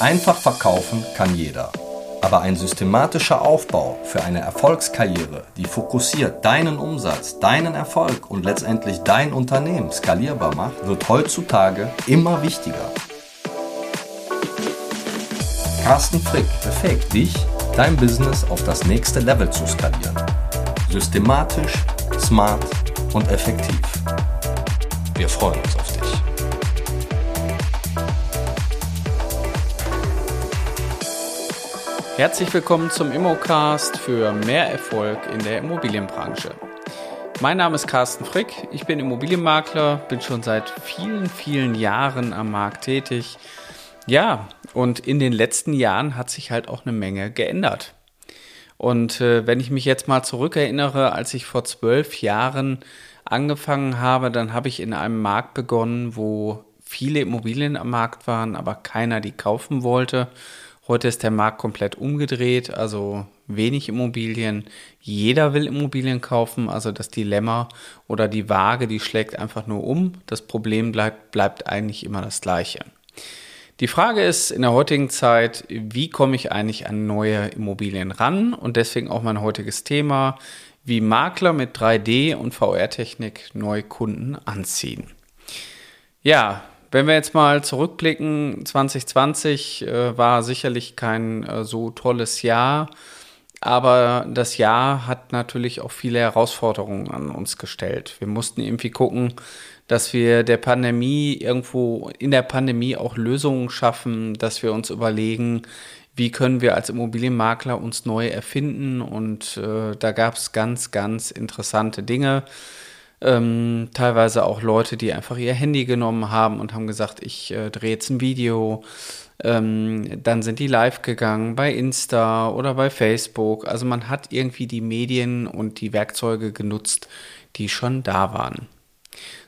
Einfach verkaufen kann jeder. Aber ein systematischer Aufbau für eine Erfolgskarriere, die fokussiert deinen Umsatz, deinen Erfolg und letztendlich dein Unternehmen skalierbar macht, wird heutzutage immer wichtiger. Carsten Frick befähigt dich, dein Business auf das nächste Level zu skalieren. Systematisch, smart und effektiv. Wir freuen uns Herzlich willkommen zum Immocast für mehr Erfolg in der Immobilienbranche. Mein Name ist Carsten Frick, ich bin Immobilienmakler, bin schon seit vielen, vielen Jahren am Markt tätig. Ja, und in den letzten Jahren hat sich halt auch eine Menge geändert. Und äh, wenn ich mich jetzt mal zurückerinnere, als ich vor zwölf Jahren angefangen habe, dann habe ich in einem Markt begonnen, wo viele Immobilien am Markt waren, aber keiner die kaufen wollte. Heute ist der Markt komplett umgedreht, also wenig Immobilien. Jeder will Immobilien kaufen, also das Dilemma oder die Waage, die schlägt einfach nur um. Das Problem bleibt, bleibt eigentlich immer das gleiche. Die Frage ist in der heutigen Zeit, wie komme ich eigentlich an neue Immobilien ran? Und deswegen auch mein heutiges Thema, wie Makler mit 3D und VR-Technik neue Kunden anziehen. Ja, wenn wir jetzt mal zurückblicken, 2020 äh, war sicherlich kein äh, so tolles Jahr, aber das Jahr hat natürlich auch viele Herausforderungen an uns gestellt. Wir mussten irgendwie gucken, dass wir der Pandemie irgendwo in der Pandemie auch Lösungen schaffen, dass wir uns überlegen, wie können wir als Immobilienmakler uns neu erfinden und äh, da gab es ganz, ganz interessante Dinge. Ähm, teilweise auch Leute, die einfach ihr Handy genommen haben und haben gesagt, ich äh, drehe jetzt ein Video. Ähm, dann sind die live gegangen bei Insta oder bei Facebook. Also man hat irgendwie die Medien und die Werkzeuge genutzt, die schon da waren.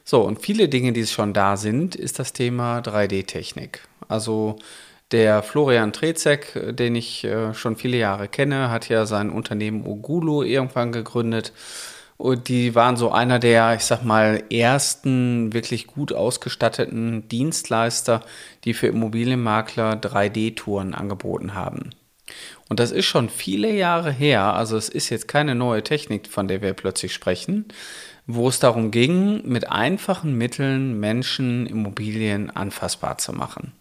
So, und viele Dinge, die schon da sind, ist das Thema 3D-Technik. Also der Florian Trezek, den ich äh, schon viele Jahre kenne, hat ja sein Unternehmen Ogulu irgendwann gegründet. Die waren so einer der, ich sag mal, ersten wirklich gut ausgestatteten Dienstleister, die für Immobilienmakler 3D-Touren angeboten haben. Und das ist schon viele Jahre her, also es ist jetzt keine neue Technik, von der wir plötzlich sprechen, wo es darum ging, mit einfachen Mitteln Menschen Immobilien anfassbar zu machen.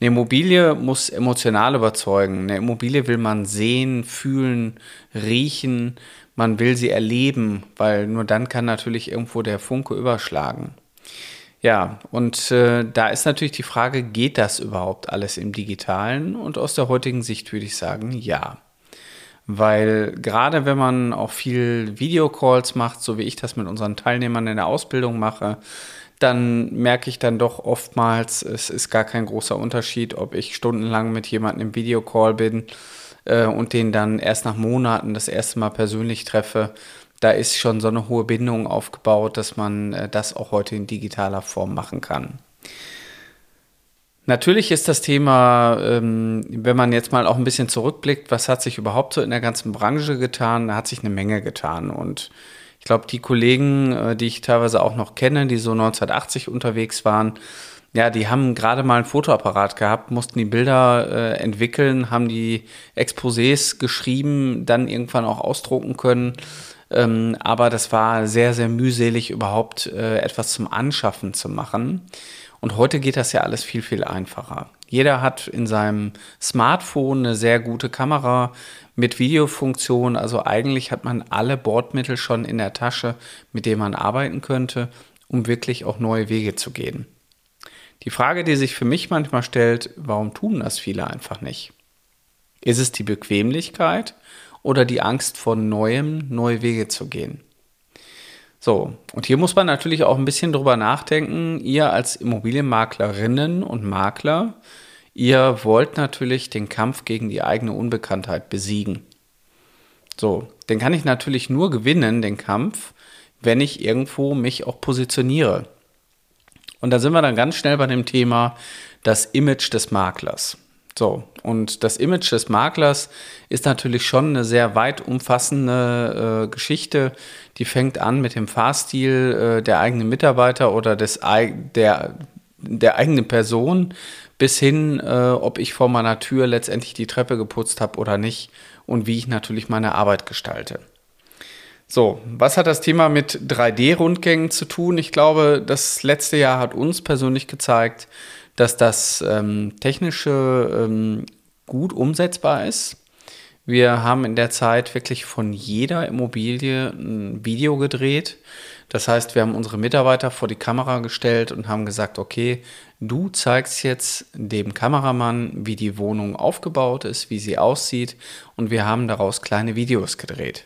Eine Immobilie muss emotional überzeugen. Eine Immobilie will man sehen, fühlen, riechen. Man will sie erleben, weil nur dann kann natürlich irgendwo der Funke überschlagen. Ja, und äh, da ist natürlich die Frage, geht das überhaupt alles im digitalen? Und aus der heutigen Sicht würde ich sagen, ja. Weil gerade wenn man auch viel Videocalls macht, so wie ich das mit unseren Teilnehmern in der Ausbildung mache, dann merke ich dann doch oftmals, es ist gar kein großer Unterschied, ob ich stundenlang mit jemandem im Videocall bin äh, und den dann erst nach Monaten das erste Mal persönlich treffe. Da ist schon so eine hohe Bindung aufgebaut, dass man äh, das auch heute in digitaler Form machen kann. Natürlich ist das Thema, ähm, wenn man jetzt mal auch ein bisschen zurückblickt, was hat sich überhaupt so in der ganzen Branche getan, da hat sich eine Menge getan. Und ich glaube, die Kollegen, äh, die ich teilweise auch noch kenne, die so 1980 unterwegs waren, ja, die haben gerade mal ein Fotoapparat gehabt, mussten die Bilder äh, entwickeln, haben die Exposés geschrieben, dann irgendwann auch ausdrucken können. Ähm, aber das war sehr, sehr mühselig, überhaupt äh, etwas zum Anschaffen zu machen. Und heute geht das ja alles viel, viel einfacher. Jeder hat in seinem Smartphone eine sehr gute Kamera mit Videofunktion. Also eigentlich hat man alle Bordmittel schon in der Tasche, mit denen man arbeiten könnte, um wirklich auch neue Wege zu gehen. Die Frage, die sich für mich manchmal stellt, warum tun das viele einfach nicht? Ist es die Bequemlichkeit oder die Angst vor Neuem, neue Wege zu gehen? So, und hier muss man natürlich auch ein bisschen drüber nachdenken. Ihr als Immobilienmaklerinnen und Makler, ihr wollt natürlich den Kampf gegen die eigene Unbekanntheit besiegen. So, den kann ich natürlich nur gewinnen, den Kampf, wenn ich irgendwo mich auch positioniere. Und da sind wir dann ganz schnell bei dem Thema das Image des Maklers. So, und das Image des Maklers ist natürlich schon eine sehr weit umfassende äh, Geschichte. Die fängt an mit dem Fahrstil äh, der eigenen Mitarbeiter oder des, der, der eigenen Person bis hin, äh, ob ich vor meiner Tür letztendlich die Treppe geputzt habe oder nicht und wie ich natürlich meine Arbeit gestalte. So, was hat das Thema mit 3D-Rundgängen zu tun? Ich glaube, das letzte Jahr hat uns persönlich gezeigt, dass das ähm, technische ähm, gut umsetzbar ist. Wir haben in der Zeit wirklich von jeder Immobilie ein Video gedreht. Das heißt, wir haben unsere Mitarbeiter vor die Kamera gestellt und haben gesagt, okay, du zeigst jetzt dem Kameramann, wie die Wohnung aufgebaut ist, wie sie aussieht und wir haben daraus kleine Videos gedreht.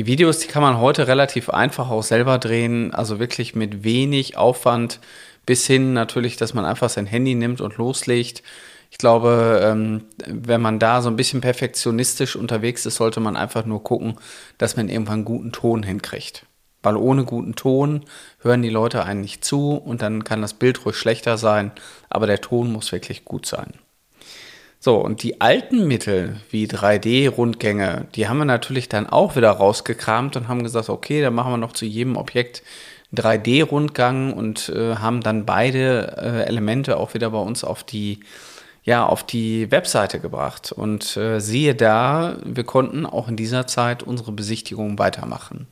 Die Videos, die kann man heute relativ einfach auch selber drehen, also wirklich mit wenig Aufwand bis hin natürlich, dass man einfach sein Handy nimmt und loslegt. Ich glaube, ähm, wenn man da so ein bisschen perfektionistisch unterwegs ist, sollte man einfach nur gucken, dass man irgendwann einen guten Ton hinkriegt. Weil ohne guten Ton hören die Leute einen nicht zu und dann kann das Bild ruhig schlechter sein, aber der Ton muss wirklich gut sein. So, und die alten Mittel wie 3D-Rundgänge, die haben wir natürlich dann auch wieder rausgekramt und haben gesagt, okay, dann machen wir noch zu jedem Objekt 3D-Rundgang und äh, haben dann beide äh, Elemente auch wieder bei uns auf die ja, auf die Webseite gebracht. Und äh, siehe da, wir konnten auch in dieser Zeit unsere Besichtigung weitermachen.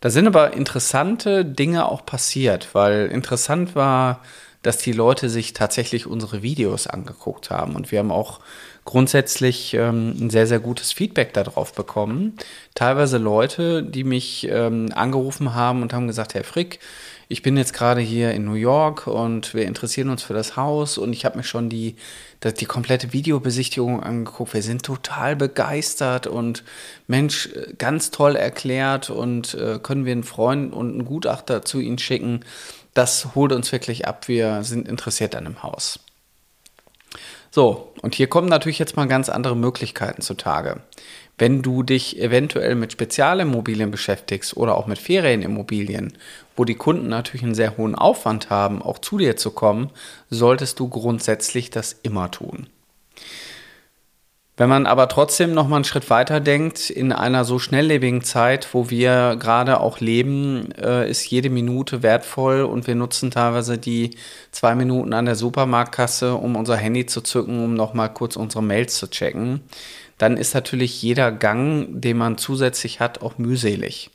Da sind aber interessante Dinge auch passiert, weil interessant war, dass die Leute sich tatsächlich unsere Videos angeguckt haben. Und wir haben auch grundsätzlich ähm, ein sehr, sehr gutes Feedback darauf bekommen. Teilweise Leute, die mich ähm, angerufen haben und haben gesagt, Herr Frick, ich bin jetzt gerade hier in New York und wir interessieren uns für das Haus und ich habe mir schon die, die komplette Videobesichtigung angeguckt. Wir sind total begeistert und Mensch, ganz toll erklärt und äh, können wir einen Freund und einen Gutachter zu Ihnen schicken. Das holt uns wirklich ab. Wir sind interessiert an dem Haus. So, und hier kommen natürlich jetzt mal ganz andere Möglichkeiten zutage. Wenn du dich eventuell mit Spezialimmobilien beschäftigst oder auch mit Ferienimmobilien, wo die Kunden natürlich einen sehr hohen Aufwand haben, auch zu dir zu kommen, solltest du grundsätzlich das immer tun. Wenn man aber trotzdem noch mal einen Schritt weiter denkt, in einer so schnelllebigen Zeit, wo wir gerade auch leben, äh, ist jede Minute wertvoll und wir nutzen teilweise die zwei Minuten an der Supermarktkasse, um unser Handy zu zücken, um noch mal kurz unsere Mails zu checken. Dann ist natürlich jeder Gang, den man zusätzlich hat, auch mühselig.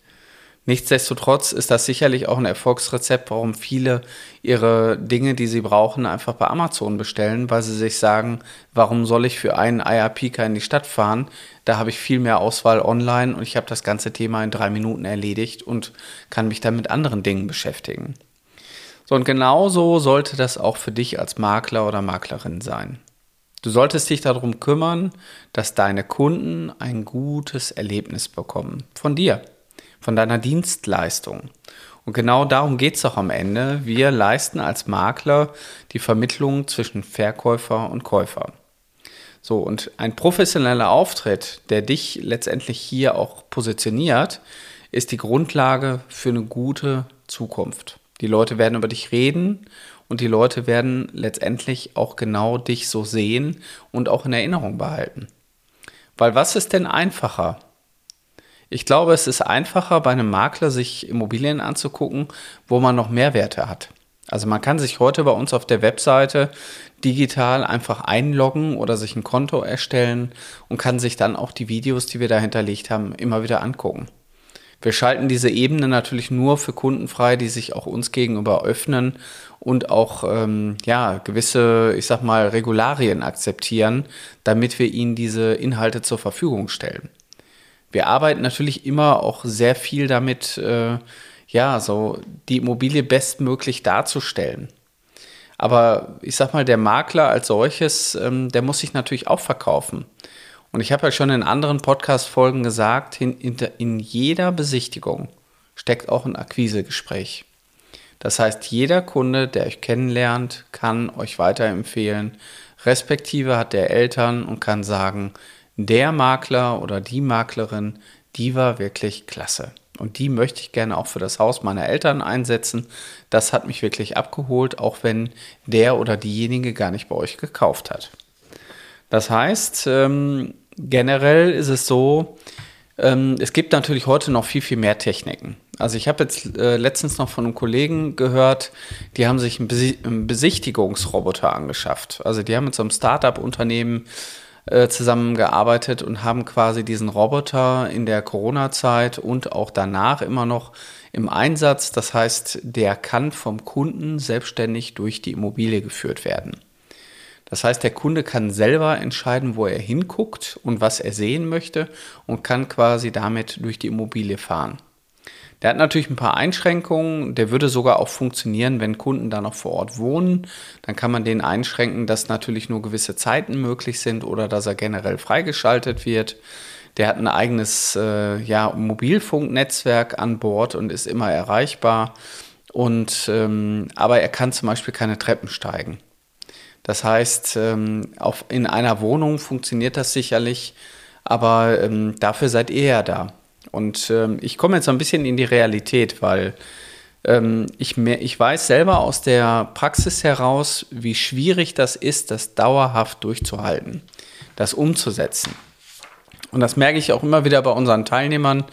Nichtsdestotrotz ist das sicherlich auch ein Erfolgsrezept, warum viele ihre Dinge, die sie brauchen, einfach bei Amazon bestellen, weil sie sich sagen, warum soll ich für einen IRPK in die Stadt fahren? Da habe ich viel mehr Auswahl online und ich habe das ganze Thema in drei Minuten erledigt und kann mich dann mit anderen Dingen beschäftigen. So, und genauso sollte das auch für dich als Makler oder Maklerin sein. Du solltest dich darum kümmern, dass deine Kunden ein gutes Erlebnis bekommen. Von dir von deiner Dienstleistung. Und genau darum geht es auch am Ende. Wir leisten als Makler die Vermittlung zwischen Verkäufer und Käufer. So, und ein professioneller Auftritt, der dich letztendlich hier auch positioniert, ist die Grundlage für eine gute Zukunft. Die Leute werden über dich reden und die Leute werden letztendlich auch genau dich so sehen und auch in Erinnerung behalten. Weil was ist denn einfacher? Ich glaube, es ist einfacher bei einem Makler, sich Immobilien anzugucken, wo man noch Mehrwerte hat. Also man kann sich heute bei uns auf der Webseite digital einfach einloggen oder sich ein Konto erstellen und kann sich dann auch die Videos, die wir da hinterlegt haben, immer wieder angucken. Wir schalten diese Ebene natürlich nur für Kunden frei, die sich auch uns gegenüber öffnen und auch ähm, ja gewisse, ich sag mal, Regularien akzeptieren, damit wir ihnen diese Inhalte zur Verfügung stellen wir arbeiten natürlich immer auch sehr viel damit, äh, ja, so die Immobilie bestmöglich darzustellen. Aber ich sag mal, der Makler als solches, ähm, der muss sich natürlich auch verkaufen. Und ich habe ja schon in anderen Podcast-Folgen gesagt, in, in, in jeder Besichtigung steckt auch ein Akquisegespräch. Das heißt, jeder Kunde, der euch kennenlernt, kann euch weiterempfehlen, respektive hat der Eltern und kann sagen, der Makler oder die Maklerin, die war wirklich klasse. Und die möchte ich gerne auch für das Haus meiner Eltern einsetzen. Das hat mich wirklich abgeholt, auch wenn der oder diejenige gar nicht bei euch gekauft hat. Das heißt, ähm, generell ist es so, Ähm, es gibt natürlich heute noch viel, viel mehr Techniken. Also ich habe jetzt äh, letztens noch von einem Kollegen gehört, die haben sich einen, Besi einen Besichtigungsroboter angeschafft. Also die haben mit so einem Startup-Unternehmen äh, zusammengearbeitet und haben quasi diesen Roboter in der Corona-Zeit und auch danach immer noch im Einsatz. Das heißt, der kann vom Kunden selbstständig durch die Immobilie geführt werden. Das heißt, der Kunde kann selber entscheiden, wo er hinguckt und was er sehen möchte und kann quasi damit durch die Immobilie fahren. Der hat natürlich ein paar Einschränkungen. Der würde sogar auch funktionieren, wenn Kunden da noch vor Ort wohnen. Dann kann man den einschränken, dass natürlich nur gewisse Zeiten möglich sind oder dass er generell freigeschaltet wird. Der hat ein eigenes äh, ja, Mobilfunknetzwerk an Bord und ist immer erreichbar. Und, ähm, aber er kann zum Beispiel keine Treppen steigen. Das heißt, ähm, auf, in einer Wohnung funktioniert das sicherlich, aber ähm, dafür seid ihr ja da. Und ähm, ich komme jetzt ein bisschen in die Realität, weil ähm, ich, mehr, ich weiß selber aus der Praxis heraus, wie schwierig das ist, das dauerhaft durchzuhalten, das umzusetzen. Und das merke ich auch immer wieder bei unseren Teilnehmern,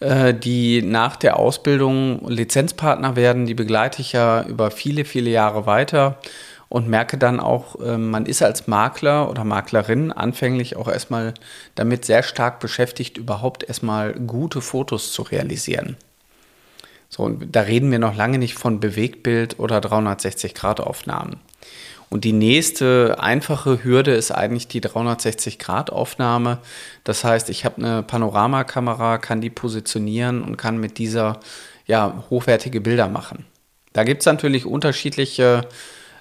äh, die nach der Ausbildung Lizenzpartner werden. Die begleite ich ja über viele, viele Jahre weiter und merke dann auch, ähm, man ist als Makler oder Maklerin anfänglich auch erstmal damit sehr stark beschäftigt, überhaupt erstmal gute Fotos zu realisieren. So, und da reden wir noch lange nicht von Bewegtbild oder 360-Grad-Aufnahmen. Und die nächste einfache Hürde ist eigentlich die 360-Grad-Aufnahme. Das heißt, ich habe eine Panoramakamera, kann die positionieren und kann mit dieser ja, hochwertige Bilder machen. Da gibt es natürlich unterschiedliche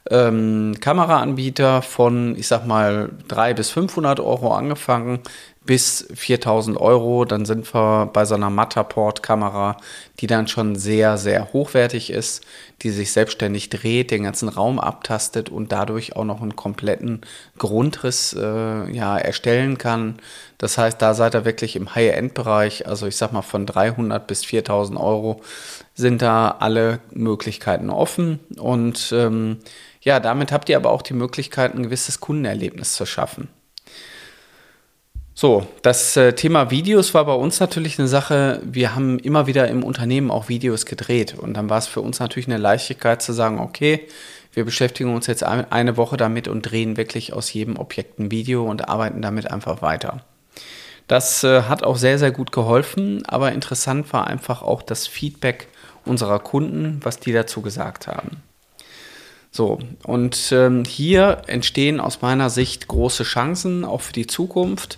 ähm, Kameraanbieter von, ich sag mal, 300 bis 500 Euro angefangen bis 4000 Euro. Dann sind wir bei so einer Matterport-Kamera, die dann schon sehr, sehr hochwertig ist, die sich selbstständig dreht, den ganzen Raum abtastet und dadurch auch noch einen kompletten Grundriss äh, ja, erstellen kann. Das heißt, da seid ihr wirklich im High-End-Bereich, also ich sag mal von 300 bis 4000 Euro sind da alle Möglichkeiten offen und ähm, ja, damit habt ihr aber auch die Möglichkeit, ein gewisses Kundenerlebnis zu schaffen. So, das äh, Thema Videos war bei uns natürlich eine Sache. Wir haben immer wieder im Unternehmen auch Videos gedreht. Und dann war es für uns natürlich eine Leichtigkeit zu sagen, okay, wir beschäftigen uns jetzt eine Woche damit und drehen wirklich aus jedem Objekt ein Video und arbeiten damit einfach weiter. Das äh, hat auch sehr, sehr gut geholfen, aber interessant war einfach auch das Feedback unserer Kunden, was die dazu gesagt haben. So, und ähm, hier entstehen aus meiner Sicht große Chancen, auch für die Zukunft.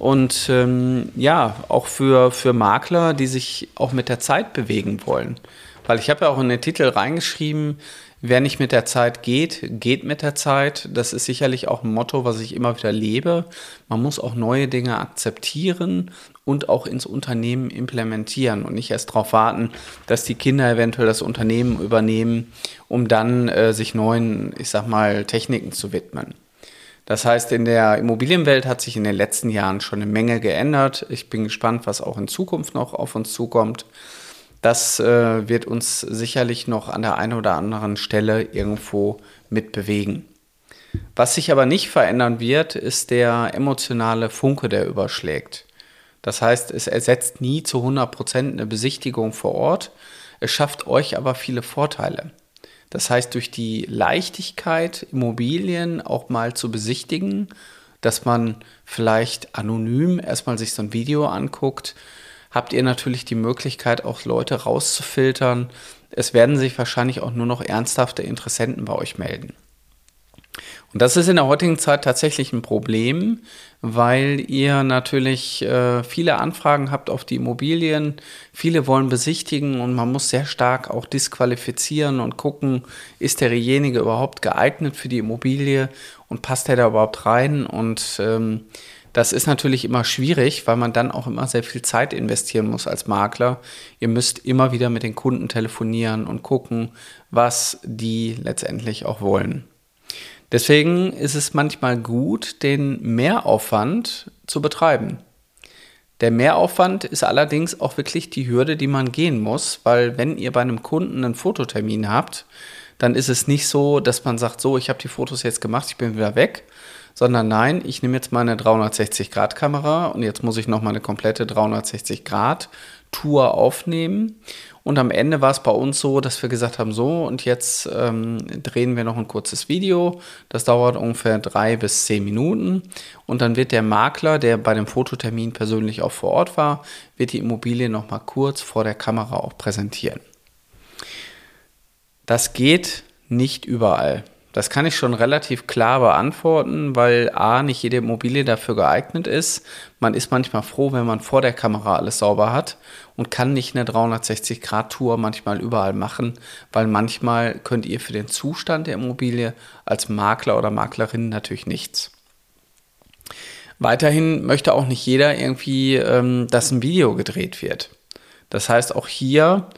Und ähm, ja, auch für, für Makler, die sich auch mit der Zeit bewegen wollen. Weil ich habe ja auch in den Titel reingeschrieben, wer nicht mit der Zeit geht, geht mit der Zeit. Das ist sicherlich auch ein Motto, was ich immer wieder lebe. Man muss auch neue Dinge akzeptieren und auch ins Unternehmen implementieren und nicht erst darauf warten, dass die Kinder eventuell das Unternehmen übernehmen, um dann äh, sich neuen, ich sag mal, Techniken zu widmen. Das heißt, in der Immobilienwelt hat sich in den letzten Jahren schon eine Menge geändert. Ich bin gespannt, was auch in Zukunft noch auf uns zukommt. Das äh, wird uns sicherlich noch an der einen oder anderen Stelle irgendwo mitbewegen. Was sich aber nicht verändern wird, ist der emotionale Funke, der überschlägt. Das heißt, es ersetzt nie zu 100 Prozent eine Besichtigung vor Ort. Es schafft euch aber viele Vorteile. Das heißt, durch die Leichtigkeit, Immobilien auch mal zu besichtigen, dass man vielleicht anonym erstmal sich so ein Video anguckt, habt ihr natürlich die Möglichkeit, auch Leute rauszufiltern. Es werden sich wahrscheinlich auch nur noch ernsthafte Interessenten bei euch melden. Und das ist in der heutigen Zeit tatsächlich ein Problem, weil ihr natürlich äh, viele Anfragen habt auf die Immobilien. Viele wollen besichtigen und man muss sehr stark auch disqualifizieren und gucken, ist derjenige überhaupt geeignet für die Immobilie und passt er da überhaupt rein? Und ähm, das ist natürlich immer schwierig, weil man dann auch immer sehr viel Zeit investieren muss als Makler. Ihr müsst immer wieder mit den Kunden telefonieren und gucken, was die letztendlich auch wollen. Deswegen ist es manchmal gut, den Mehraufwand zu betreiben. Der Mehraufwand ist allerdings auch wirklich die Hürde, die man gehen muss, weil wenn ihr bei einem Kunden einen Fototermin habt, dann ist es nicht so, dass man sagt, so, ich habe die Fotos jetzt gemacht, ich bin wieder weg, sondern nein, ich nehme jetzt meine 360-Grad-Kamera und jetzt muss ich noch meine komplette 360-Grad-Tour aufnehmen. Und am Ende war es bei uns so, dass wir gesagt haben, so und jetzt ähm, drehen wir noch ein kurzes Video. Das dauert ungefähr drei bis zehn Minuten. Und dann wird der Makler, der bei dem Fototermin persönlich auch vor Ort war, wird die Immobilie noch mal kurz vor der Kamera auch präsentieren. Das geht nicht überall. Das kann ich schon relativ klar beantworten, weil A, nicht jede Immobilie dafür geeignet ist. Man ist manchmal froh, wenn man vor der Kamera alles sauber hat und kann nicht eine 360-Grad-Tour manchmal überall machen, weil manchmal könnt ihr für den Zustand der Immobilie als Makler oder Maklerin natürlich nichts. Weiterhin möchte auch nicht jeder irgendwie, ähm, dass ein Video gedreht wird. Das heißt, auch hier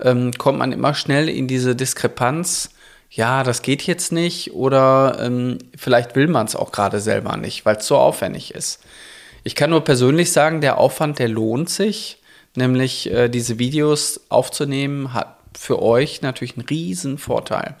ähm, kommt man immer schnell in diese Diskrepanz, ja, das geht jetzt nicht oder ähm, vielleicht will man es auch gerade selber nicht, weil es so aufwendig ist. Ich kann nur persönlich sagen, der Aufwand, der lohnt sich, nämlich äh, diese Videos aufzunehmen, hat für euch natürlich einen riesen Vorteil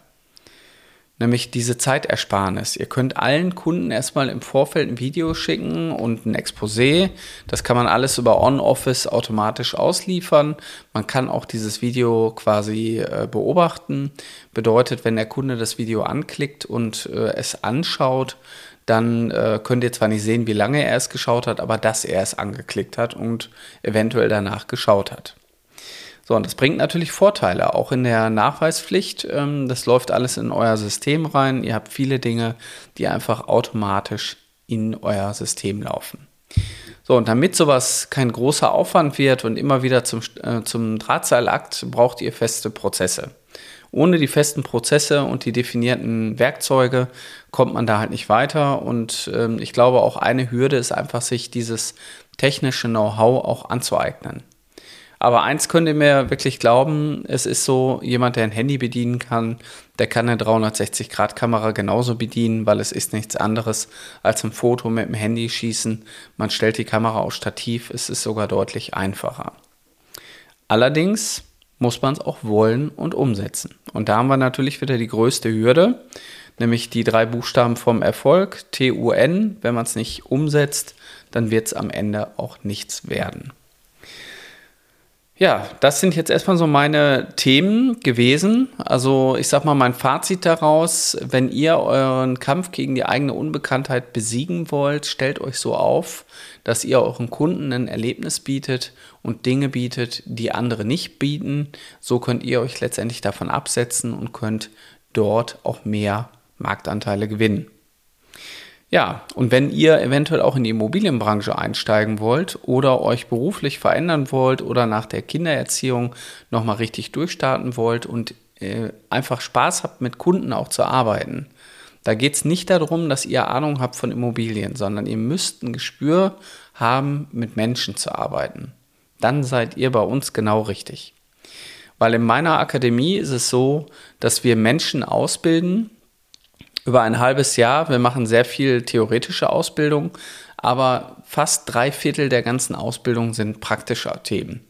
nämlich diese Zeitersparnis. Ihr könnt allen Kunden erstmal im Vorfeld ein Video schicken und ein Exposé. Das kann man alles über On-Office automatisch ausliefern. Man kann auch dieses Video quasi äh, beobachten. Bedeutet, wenn der Kunde das Video anklickt und äh, es anschaut, dann äh, könnt ihr zwar nicht sehen, wie lange er es geschaut hat, aber dass er es angeklickt hat und eventuell danach geschaut hat. So, und das bringt natürlich Vorteile, auch in der Nachweispflicht. Ähm, das läuft alles in euer System rein. Ihr habt viele Dinge, die einfach automatisch in euer System laufen. So, und damit sowas kein großer Aufwand wird und immer wieder zum, äh, zum Drahtseilakt, braucht ihr feste Prozesse. Ohne die festen Prozesse und die definierten Werkzeuge kommt man da halt nicht weiter. Und ähm, ich glaube, auch eine Hürde ist einfach, sich dieses technische Know-how auch anzueignen. Aber eins könnt ihr mir wirklich glauben, es ist so, jemand, der ein Handy bedienen kann, der kann eine 360-Grad-Kamera genauso bedienen, weil es ist nichts anderes als ein Foto mit dem Handy schießen. Man stellt die Kamera auf Stativ, es ist sogar deutlich einfacher. Allerdings muss man es auch wollen und umsetzen. Und da haben wir natürlich wieder die größte Hürde, nämlich die drei Buchstaben vom Erfolg, TUN. Wenn man es nicht umsetzt, dann wird es am Ende auch nichts werden. Ja, das sind jetzt erstmal so meine Themen gewesen. Also ich sag mal mein Fazit daraus, wenn ihr euren Kampf gegen die eigene Unbekanntheit besiegen wollt, stellt euch so auf, dass ihr euren Kunden ein Erlebnis bietet und Dinge bietet, die andere nicht bieten. So könnt ihr euch letztendlich davon absetzen und könnt dort auch mehr Marktanteile gewinnen. Ja, und wenn ihr eventuell auch in die Immobilienbranche einsteigen wollt oder euch beruflich verändern wollt oder nach der Kindererziehung nochmal richtig durchstarten wollt und äh, einfach Spaß habt, mit Kunden auch zu arbeiten, da geht es nicht darum, dass ihr Ahnung habt von Immobilien, sondern ihr müsst ein Gespür haben, mit Menschen zu arbeiten. Dann seid ihr bei uns genau richtig. Weil in meiner Akademie ist es so, dass wir Menschen ausbilden, über ein halbes Jahr. Wir machen sehr viel theoretische Ausbildung, aber fast drei Viertel der ganzen Ausbildung sind praktische Themen.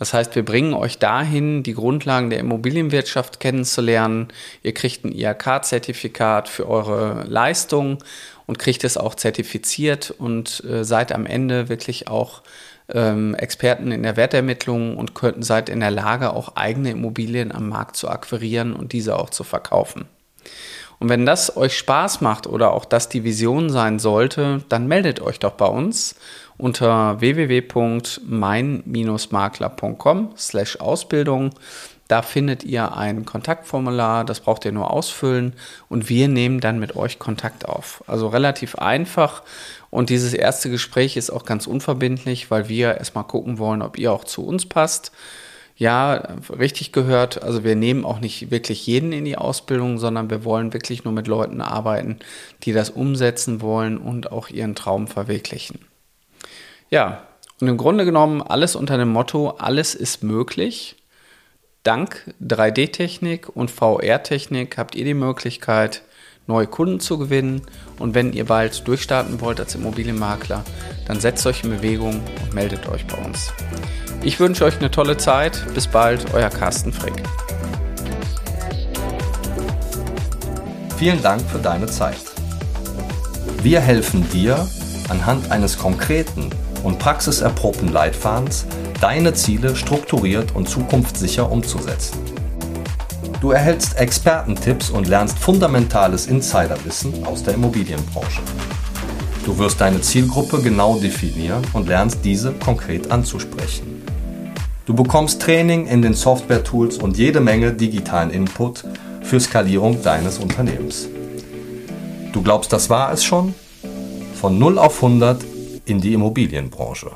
Das heißt, wir bringen euch dahin, die Grundlagen der Immobilienwirtschaft kennenzulernen. Ihr kriegt ein IHK-Zertifikat für eure Leistung und kriegt es auch zertifiziert und äh, seid am Ende wirklich auch ähm, Experten in der Wertermittlung und könnt, seid in der Lage, auch eigene Immobilien am Markt zu akquirieren und diese auch zu verkaufen. Und wenn das euch Spaß macht oder auch das die Vision sein sollte, dann meldet euch doch bei uns unter www.mein-makler.com slash Ausbildung. Da findet ihr ein Kontaktformular, das braucht ihr nur ausfüllen und wir nehmen dann mit euch Kontakt auf. Also relativ einfach und dieses erste Gespräch ist auch ganz unverbindlich, weil wir erstmal gucken wollen, ob ihr auch zu uns passt ja, richtig gehört. Also wir nehmen auch nicht wirklich jeden in die Ausbildung, sondern wir wollen wirklich nur mit Leuten arbeiten, die das umsetzen wollen und auch ihren Traum verwirklichen. Ja, und im Grunde genommen alles unter dem Motto, alles ist möglich. Dank 3D-Technik und VR-Technik habt ihr die Möglichkeit, neue Kunden zu gewinnen. Und wenn ihr bald durchstarten wollt als Immobilienmakler, dann setzt euch in Bewegung und meldet euch bei uns. Ich wünsche euch eine tolle Zeit. Bis bald, euer Carsten Frick. Vielen Dank für deine Zeit. Wir helfen dir, anhand eines konkreten und praxiserprobten Leitfadens deine Ziele strukturiert und zukunftssicher umzusetzen. Du erhältst Expertentipps und lernst fundamentales Insiderwissen aus der Immobilienbranche. Du wirst deine Zielgruppe genau definieren und lernst diese konkret anzusprechen. Du bekommst Training in den Software-Tools und jede Menge digitalen Input für Skalierung deines Unternehmens. Du glaubst, das war es schon? Von 0 auf 100 in die Immobilienbranche.